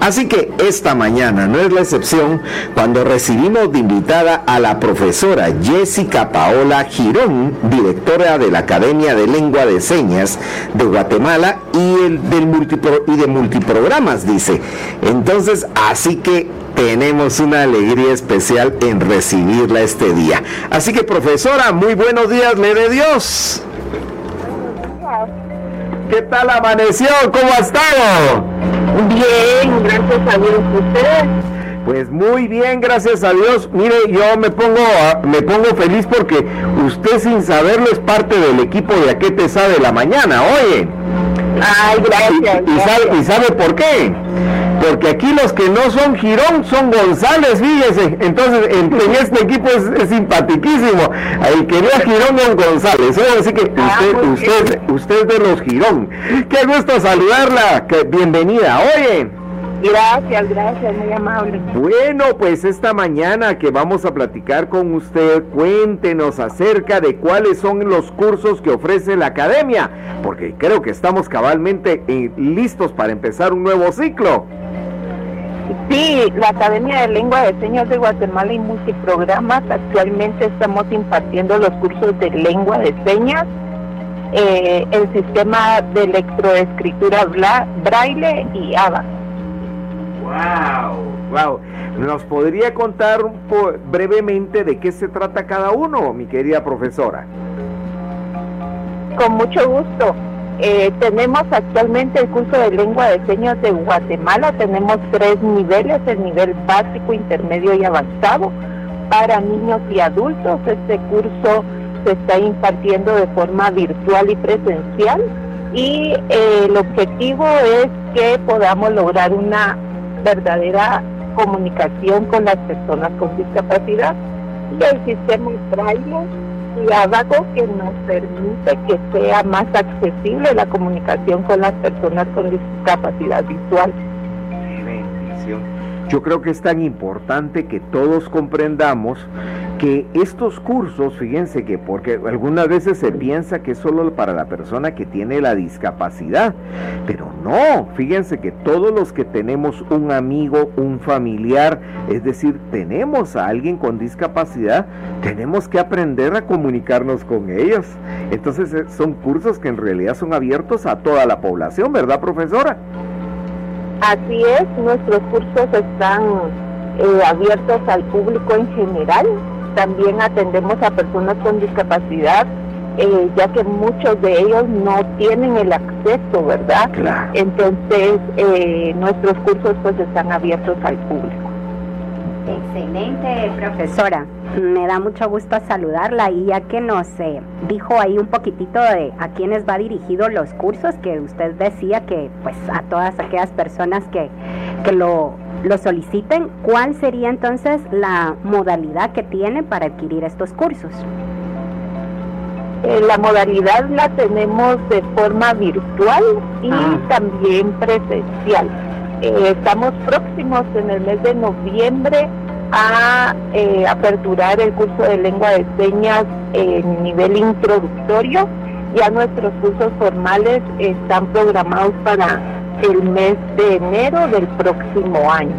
Así que esta mañana no es la excepción cuando recibimos de invitada a la profesora Jessica Paola Girón, directora de la Academia de Lengua de Señas de Guatemala y, el del y de multiprogramas, dice. Entonces, así que tenemos una alegría especial en recibirla este día. Así que, profesora, muy buenos días, le de Dios. ¿Qué tal amaneció? ¿Cómo ha estado? Bien, gracias a Dios. ¿Usted? Pues muy bien, gracias a Dios. Mire, yo me pongo me pongo feliz porque usted sin saberlo es parte del equipo de Aquete te sabe la mañana, oye. Ay, gracias. Y, Sabe, ¿Y sabe por qué? Porque aquí los que no son Girón son González, fíjese. Entonces, en, este equipo es, es simpaticísimo. El que Girón es González. Así que ah, usted, usted, usted de los Girón. Qué gusto saludarla. Que, bienvenida. Oye. Gracias, gracias, muy amable. Bueno, pues esta mañana que vamos a platicar con usted, cuéntenos acerca de cuáles son los cursos que ofrece la academia, porque creo que estamos cabalmente eh, listos para empezar un nuevo ciclo. Sí, la Academia de Lengua de Señas de Guatemala y multiprogramas actualmente estamos impartiendo los cursos de lengua de señas, eh, el sistema de electroescritura braille y ABA. Wow, wow. ¿Nos podría contar brevemente de qué se trata cada uno, mi querida profesora? Con mucho gusto. Eh, tenemos actualmente el curso de lengua de señas de Guatemala. Tenemos tres niveles, el nivel básico, intermedio y avanzado. Para niños y adultos, este curso se está impartiendo de forma virtual y presencial y eh, el objetivo es que podamos lograr una verdadera comunicación con las personas con discapacidad y el sistema braille algo que nos permite que sea más accesible la comunicación con las personas con discapacidad visual. Yo creo que es tan importante que todos comprendamos que estos cursos, fíjense que porque algunas veces se piensa que es solo para la persona que tiene la discapacidad, pero no, fíjense que todos los que tenemos un amigo, un familiar, es decir, tenemos a alguien con discapacidad, tenemos que aprender a comunicarnos con ellos. Entonces eh, son cursos que en realidad son abiertos a toda la población, ¿verdad, profesora? Así es, nuestros cursos están eh, abiertos al público en general. También atendemos a personas con discapacidad, eh, ya que muchos de ellos no tienen el acceso, ¿verdad? Entonces, eh, nuestros cursos pues están abiertos al público. Excelente, profesora. Me da mucho gusto saludarla y ya que nos eh, dijo ahí un poquitito de a quiénes va dirigido los cursos, que usted decía que pues a todas aquellas personas que, que lo, lo soliciten, ¿cuál sería entonces la modalidad que tiene para adquirir estos cursos? Eh, la modalidad la tenemos de forma virtual y ah. también presencial. Eh, estamos próximos en el mes de noviembre a eh, aperturar el curso de lengua de señas en nivel introductorio. Ya nuestros cursos formales están programados para el mes de enero del próximo año.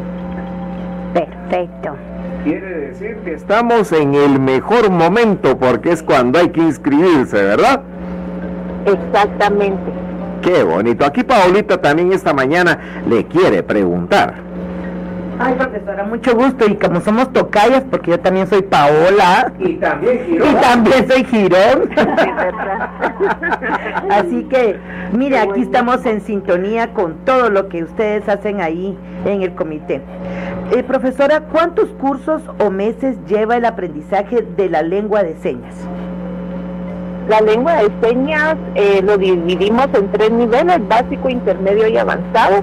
Perfecto. Quiere decir que estamos en el mejor momento porque es cuando hay que inscribirse, ¿verdad? Exactamente. Qué bonito. Aquí Paulita también esta mañana le quiere preguntar. Ay, profesora, mucho gusto. Y como somos tocayas, porque yo también soy Paola. Y también Girón. Y también soy Girón. Así que, mire, aquí estamos en sintonía con todo lo que ustedes hacen ahí en el comité. Eh, profesora, ¿cuántos cursos o meses lleva el aprendizaje de la lengua de señas? La lengua de señas eh, lo dividimos en tres niveles, básico, intermedio y avanzado.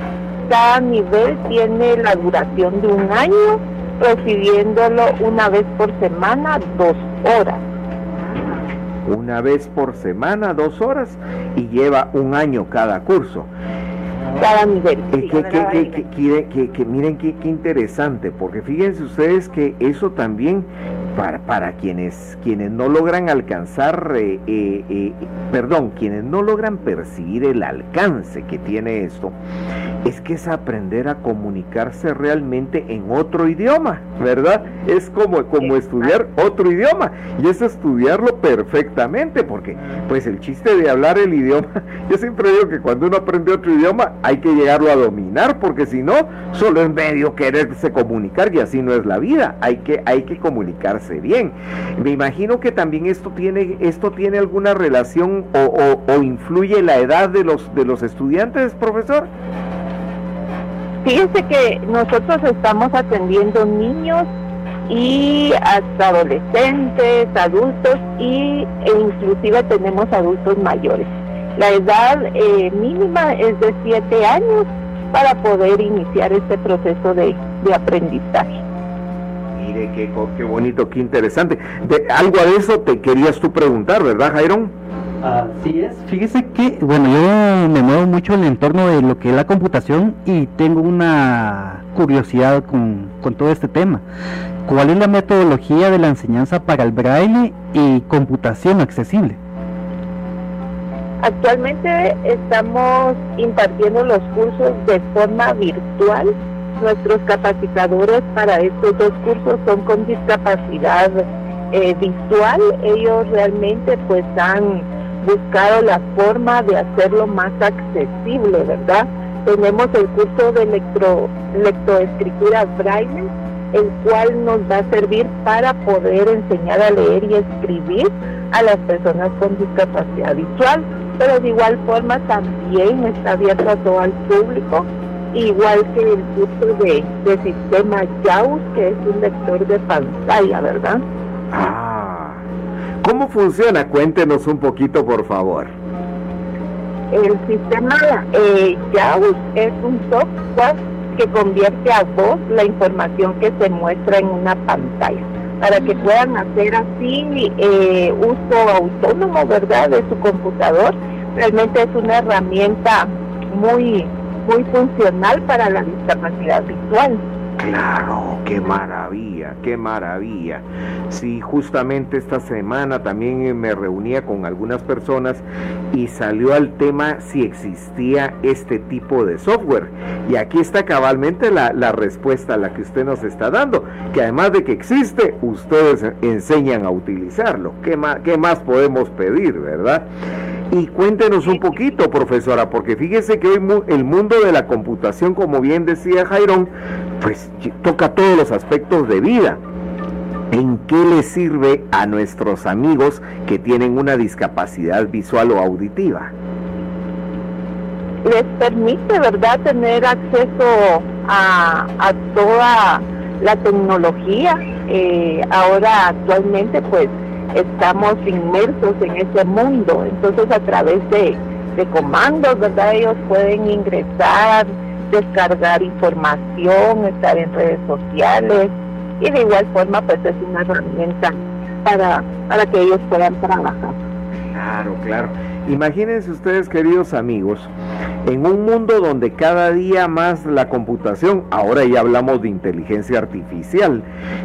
Cada nivel tiene la duración de un año, recibiéndolo una vez por semana, dos horas. Una vez por semana, dos horas, y lleva un año cada curso cada nivel. que, miren qué interesante, porque fíjense ustedes que eso también para, para quienes, quienes no logran alcanzar, eh, eh, eh, perdón, quienes no logran percibir el alcance que tiene esto, es que es aprender a comunicarse realmente en otro idioma, ¿verdad? Es como, como estudiar otro idioma y es estudiarlo perfectamente, porque pues el chiste de hablar el idioma, yo siempre digo que cuando uno aprende otro idioma hay que llegarlo a dominar, porque si no, solo es medio quererse comunicar y así no es la vida, hay que, hay que comunicarse bien. Me imagino que también esto tiene, esto tiene alguna relación o, influye la edad de los, de los estudiantes, profesor. Fíjense que nosotros estamos atendiendo niños y hasta adolescentes, adultos y, e inclusive tenemos adultos mayores. La edad eh, mínima es de 7 años para poder iniciar este proceso de aprendizaje mire qué, qué bonito, qué interesante. De, algo de eso te querías tú preguntar, ¿verdad, Jairón? Así es. Fíjese que, bueno, yo me muevo mucho en el entorno de lo que es la computación y tengo una curiosidad con, con todo este tema. ¿Cuál es la metodología de la enseñanza para el braille y computación accesible? Actualmente estamos impartiendo los cursos de forma virtual Nuestros capacitadores para estos dos cursos son con discapacidad eh, visual. Ellos realmente pues han buscado la forma de hacerlo más accesible, ¿verdad? Tenemos el curso de electro, lectoescritura braille, el cual nos va a servir para poder enseñar a leer y escribir a las personas con discapacidad visual, pero de igual forma también está abierto todo el público igual que el curso de, sistema JAWS, que es un lector de pantalla, ¿verdad? Ah, ¿cómo funciona? Cuéntenos un poquito, por favor. El sistema eh, JAWS es un software que convierte a voz la información que se muestra en una pantalla para que puedan hacer así eh, uso autónomo, ¿verdad?, de su computador. Realmente es una herramienta muy muy funcional para la discapacidad visual. Claro, qué maravilla, qué maravilla. Sí, justamente esta semana también me reunía con algunas personas y salió al tema si existía este tipo de software. Y aquí está cabalmente la, respuesta a la que usted nos está dando, que además de que existe, ustedes enseñan a utilizarlo. ¿Qué más, qué más podemos pedir, verdad? Y cuéntenos un poquito, profesora, porque fíjese que hoy el mundo de la computación, como bien decía Jairón, pues toca todos los aspectos de vida. ¿En qué le sirve a nuestros amigos que tienen una discapacidad visual o auditiva? Les permite, ¿verdad?, tener acceso a, toda la tecnología. Eh, ahora, actualmente, pues, estamos inmersos en ese mundo. Entonces a través de, comandos, ¿verdad? Ellos pueden ingresar, descargar información, estar en redes sociales y de igual forma pues es una herramienta para, para que ellos puedan trabajar. Claro, claro. Imagínense ustedes, queridos amigos, en un mundo donde cada día más la computación, ahora ya hablamos de inteligencia artificial,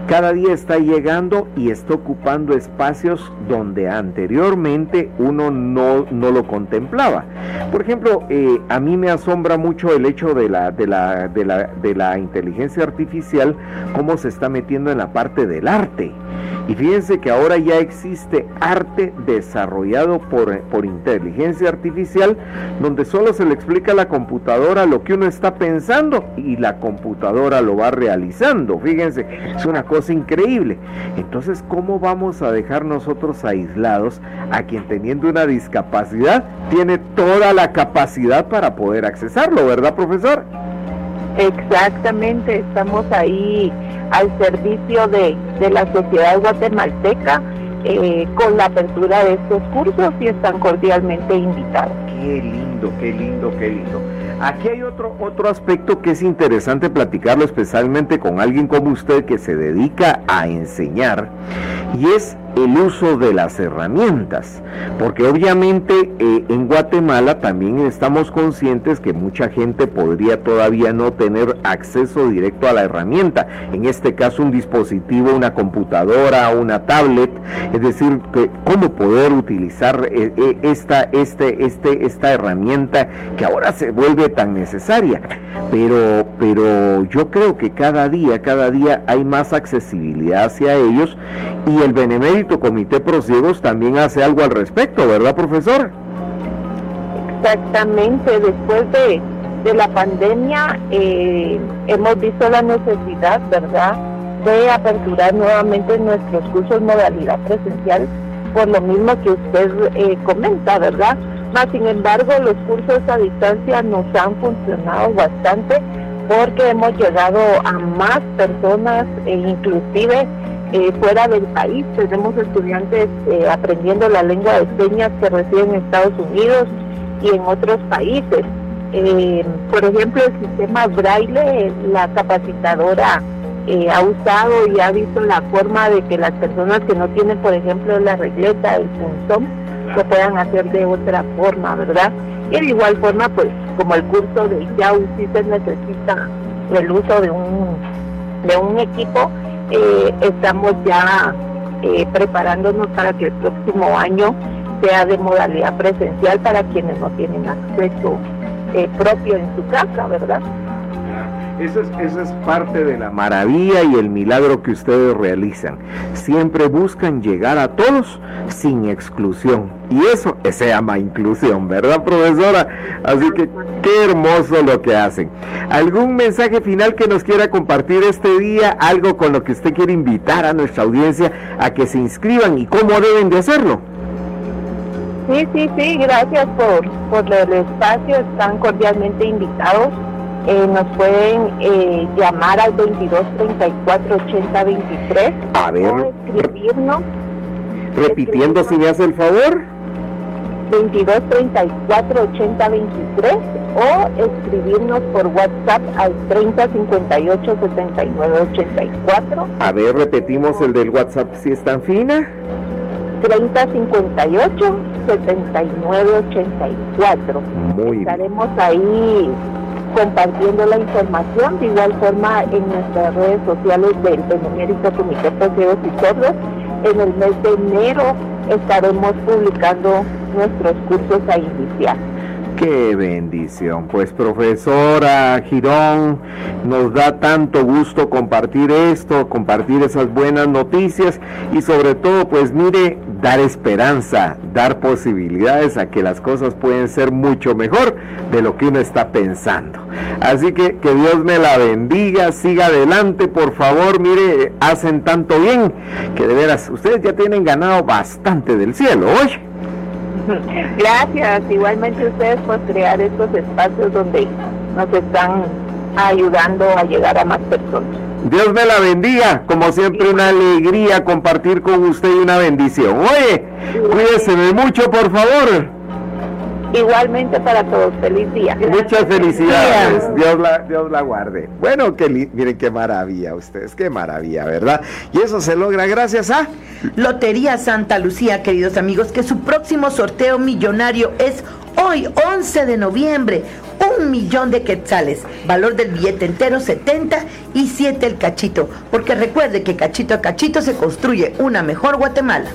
cada día está llegando y está ocupando espacios donde anteriormente uno no, no lo contemplaba. Por ejemplo, eh, a mí me asombra mucho el hecho de la, de, la, de, la, de la inteligencia artificial, cómo se está metiendo en la parte del arte. Y fíjense que ahora ya existe arte desarrollado por, por inteligencia artificial, donde solo se le explica a la computadora lo que uno está pensando y la computadora lo va realizando. Fíjense, es una cosa increíble. Entonces, ¿cómo vamos a dejar nosotros aislados a quien teniendo una discapacidad tiene toda la capacidad para poder accesarlo, verdad, profesor? Exactamente, estamos ahí al servicio de, la sociedad guatemalteca eh, con la apertura de estos cursos y están cordialmente invitados. Qué lindo, qué lindo, qué lindo. Aquí hay otro, otro aspecto que es interesante platicarlo, especialmente con alguien como usted que se dedica a enseñar, y es el uso de las herramientas, porque obviamente eh, en Guatemala también estamos conscientes que mucha gente podría todavía no tener acceso directo a la herramienta, en este caso un dispositivo, una computadora, una tablet, es decir, cómo poder utilizar eh, eh, esta, este, este, esta herramienta que ahora se vuelve tan necesaria, pero, pero yo creo que cada día, cada día hay más accesibilidad hacia ellos y el benemérito Comité Prosiegos también hace algo al respecto, ¿verdad, profesor? Exactamente, después de, la pandemia eh, hemos visto la necesidad, ¿verdad?, de aperturar nuevamente nuestros cursos modalidad presencial, por lo mismo que usted eh, comenta, ¿verdad? Sin embargo, los cursos a distancia nos han funcionado bastante porque hemos llegado a más personas e inclusive eh, fuera del país. Tenemos estudiantes eh, aprendiendo la lengua de señas que residen en Estados Unidos y en otros países. Eh, por ejemplo, el sistema Braille, la capacitadora ha usado y ha visto la forma de que las personas que no tienen, por ejemplo, la regleta, el punzón, lo puedan hacer de otra forma, ¿verdad? Y de igual forma, pues, como el curso de YAU, sí se necesita el uso de un, de un equipo eh, estamos ya eh, preparándonos para que el próximo año sea de modalidad presencial para quienes no tienen acceso eh, propio en su casa, ¿verdad? Eso es, es parte de la maravilla y el milagro que ustedes realizan. Siempre buscan llegar a todos sin exclusión. Y eso se llama inclusión, ¿verdad, profesora? Así que qué hermoso lo que hacen. ¿Algún mensaje final que nos quiera compartir este día? Algo con lo que usted quiere invitar a nuestra audiencia a que se inscriban y cómo deben de hacerlo. Sí, sí, sí, gracias por, por el espacio. Están cordialmente invitados eh, nos pueden eh, llamar al 22 34 80 23 a ver, o escribirnos. Repitiendo, si me hace el favor. 22 34 80 23 o escribirnos por WhatsApp al 30 58 79 84. A ver, repetimos el del WhatsApp si es tan fina. 30 58 79 84. Muy Estaremos ahí compartiendo la información, de igual forma en nuestras redes sociales del Benemérito Comité de y Sordos. En el mes de enero estaremos publicando nuestros cursos a iniciar. Qué bendición. Pues profesora Girón, nos da tanto gusto compartir esto, compartir esas buenas noticias y sobre todo, pues mire, dar esperanza, dar posibilidades a que las cosas pueden ser mucho mejor de lo que uno está pensando. Así que que Dios me la bendiga, siga adelante, por favor, mire, hacen tanto bien que de veras, ustedes ya tienen ganado bastante del cielo, oye. Gracias, igualmente ustedes por crear estos espacios donde nos están ayudando a llegar a más personas. Dios me la bendiga, como siempre una alegría compartir con usted y una bendición. Oye, cuídese mucho, por favor. Igualmente para todos, feliz día. Muchas felicidades, Dios la, Dios la guarde. Bueno, que miren qué maravilla ustedes, qué maravilla, ¿verdad? Y eso se logra gracias a Lotería Santa Lucía, queridos amigos, que su próximo sorteo millonario es hoy, 11 de noviembre. Un millón de quetzales, valor del billete entero 70 y 7 el cachito, porque recuerde que cachito a cachito se construye una mejor Guatemala.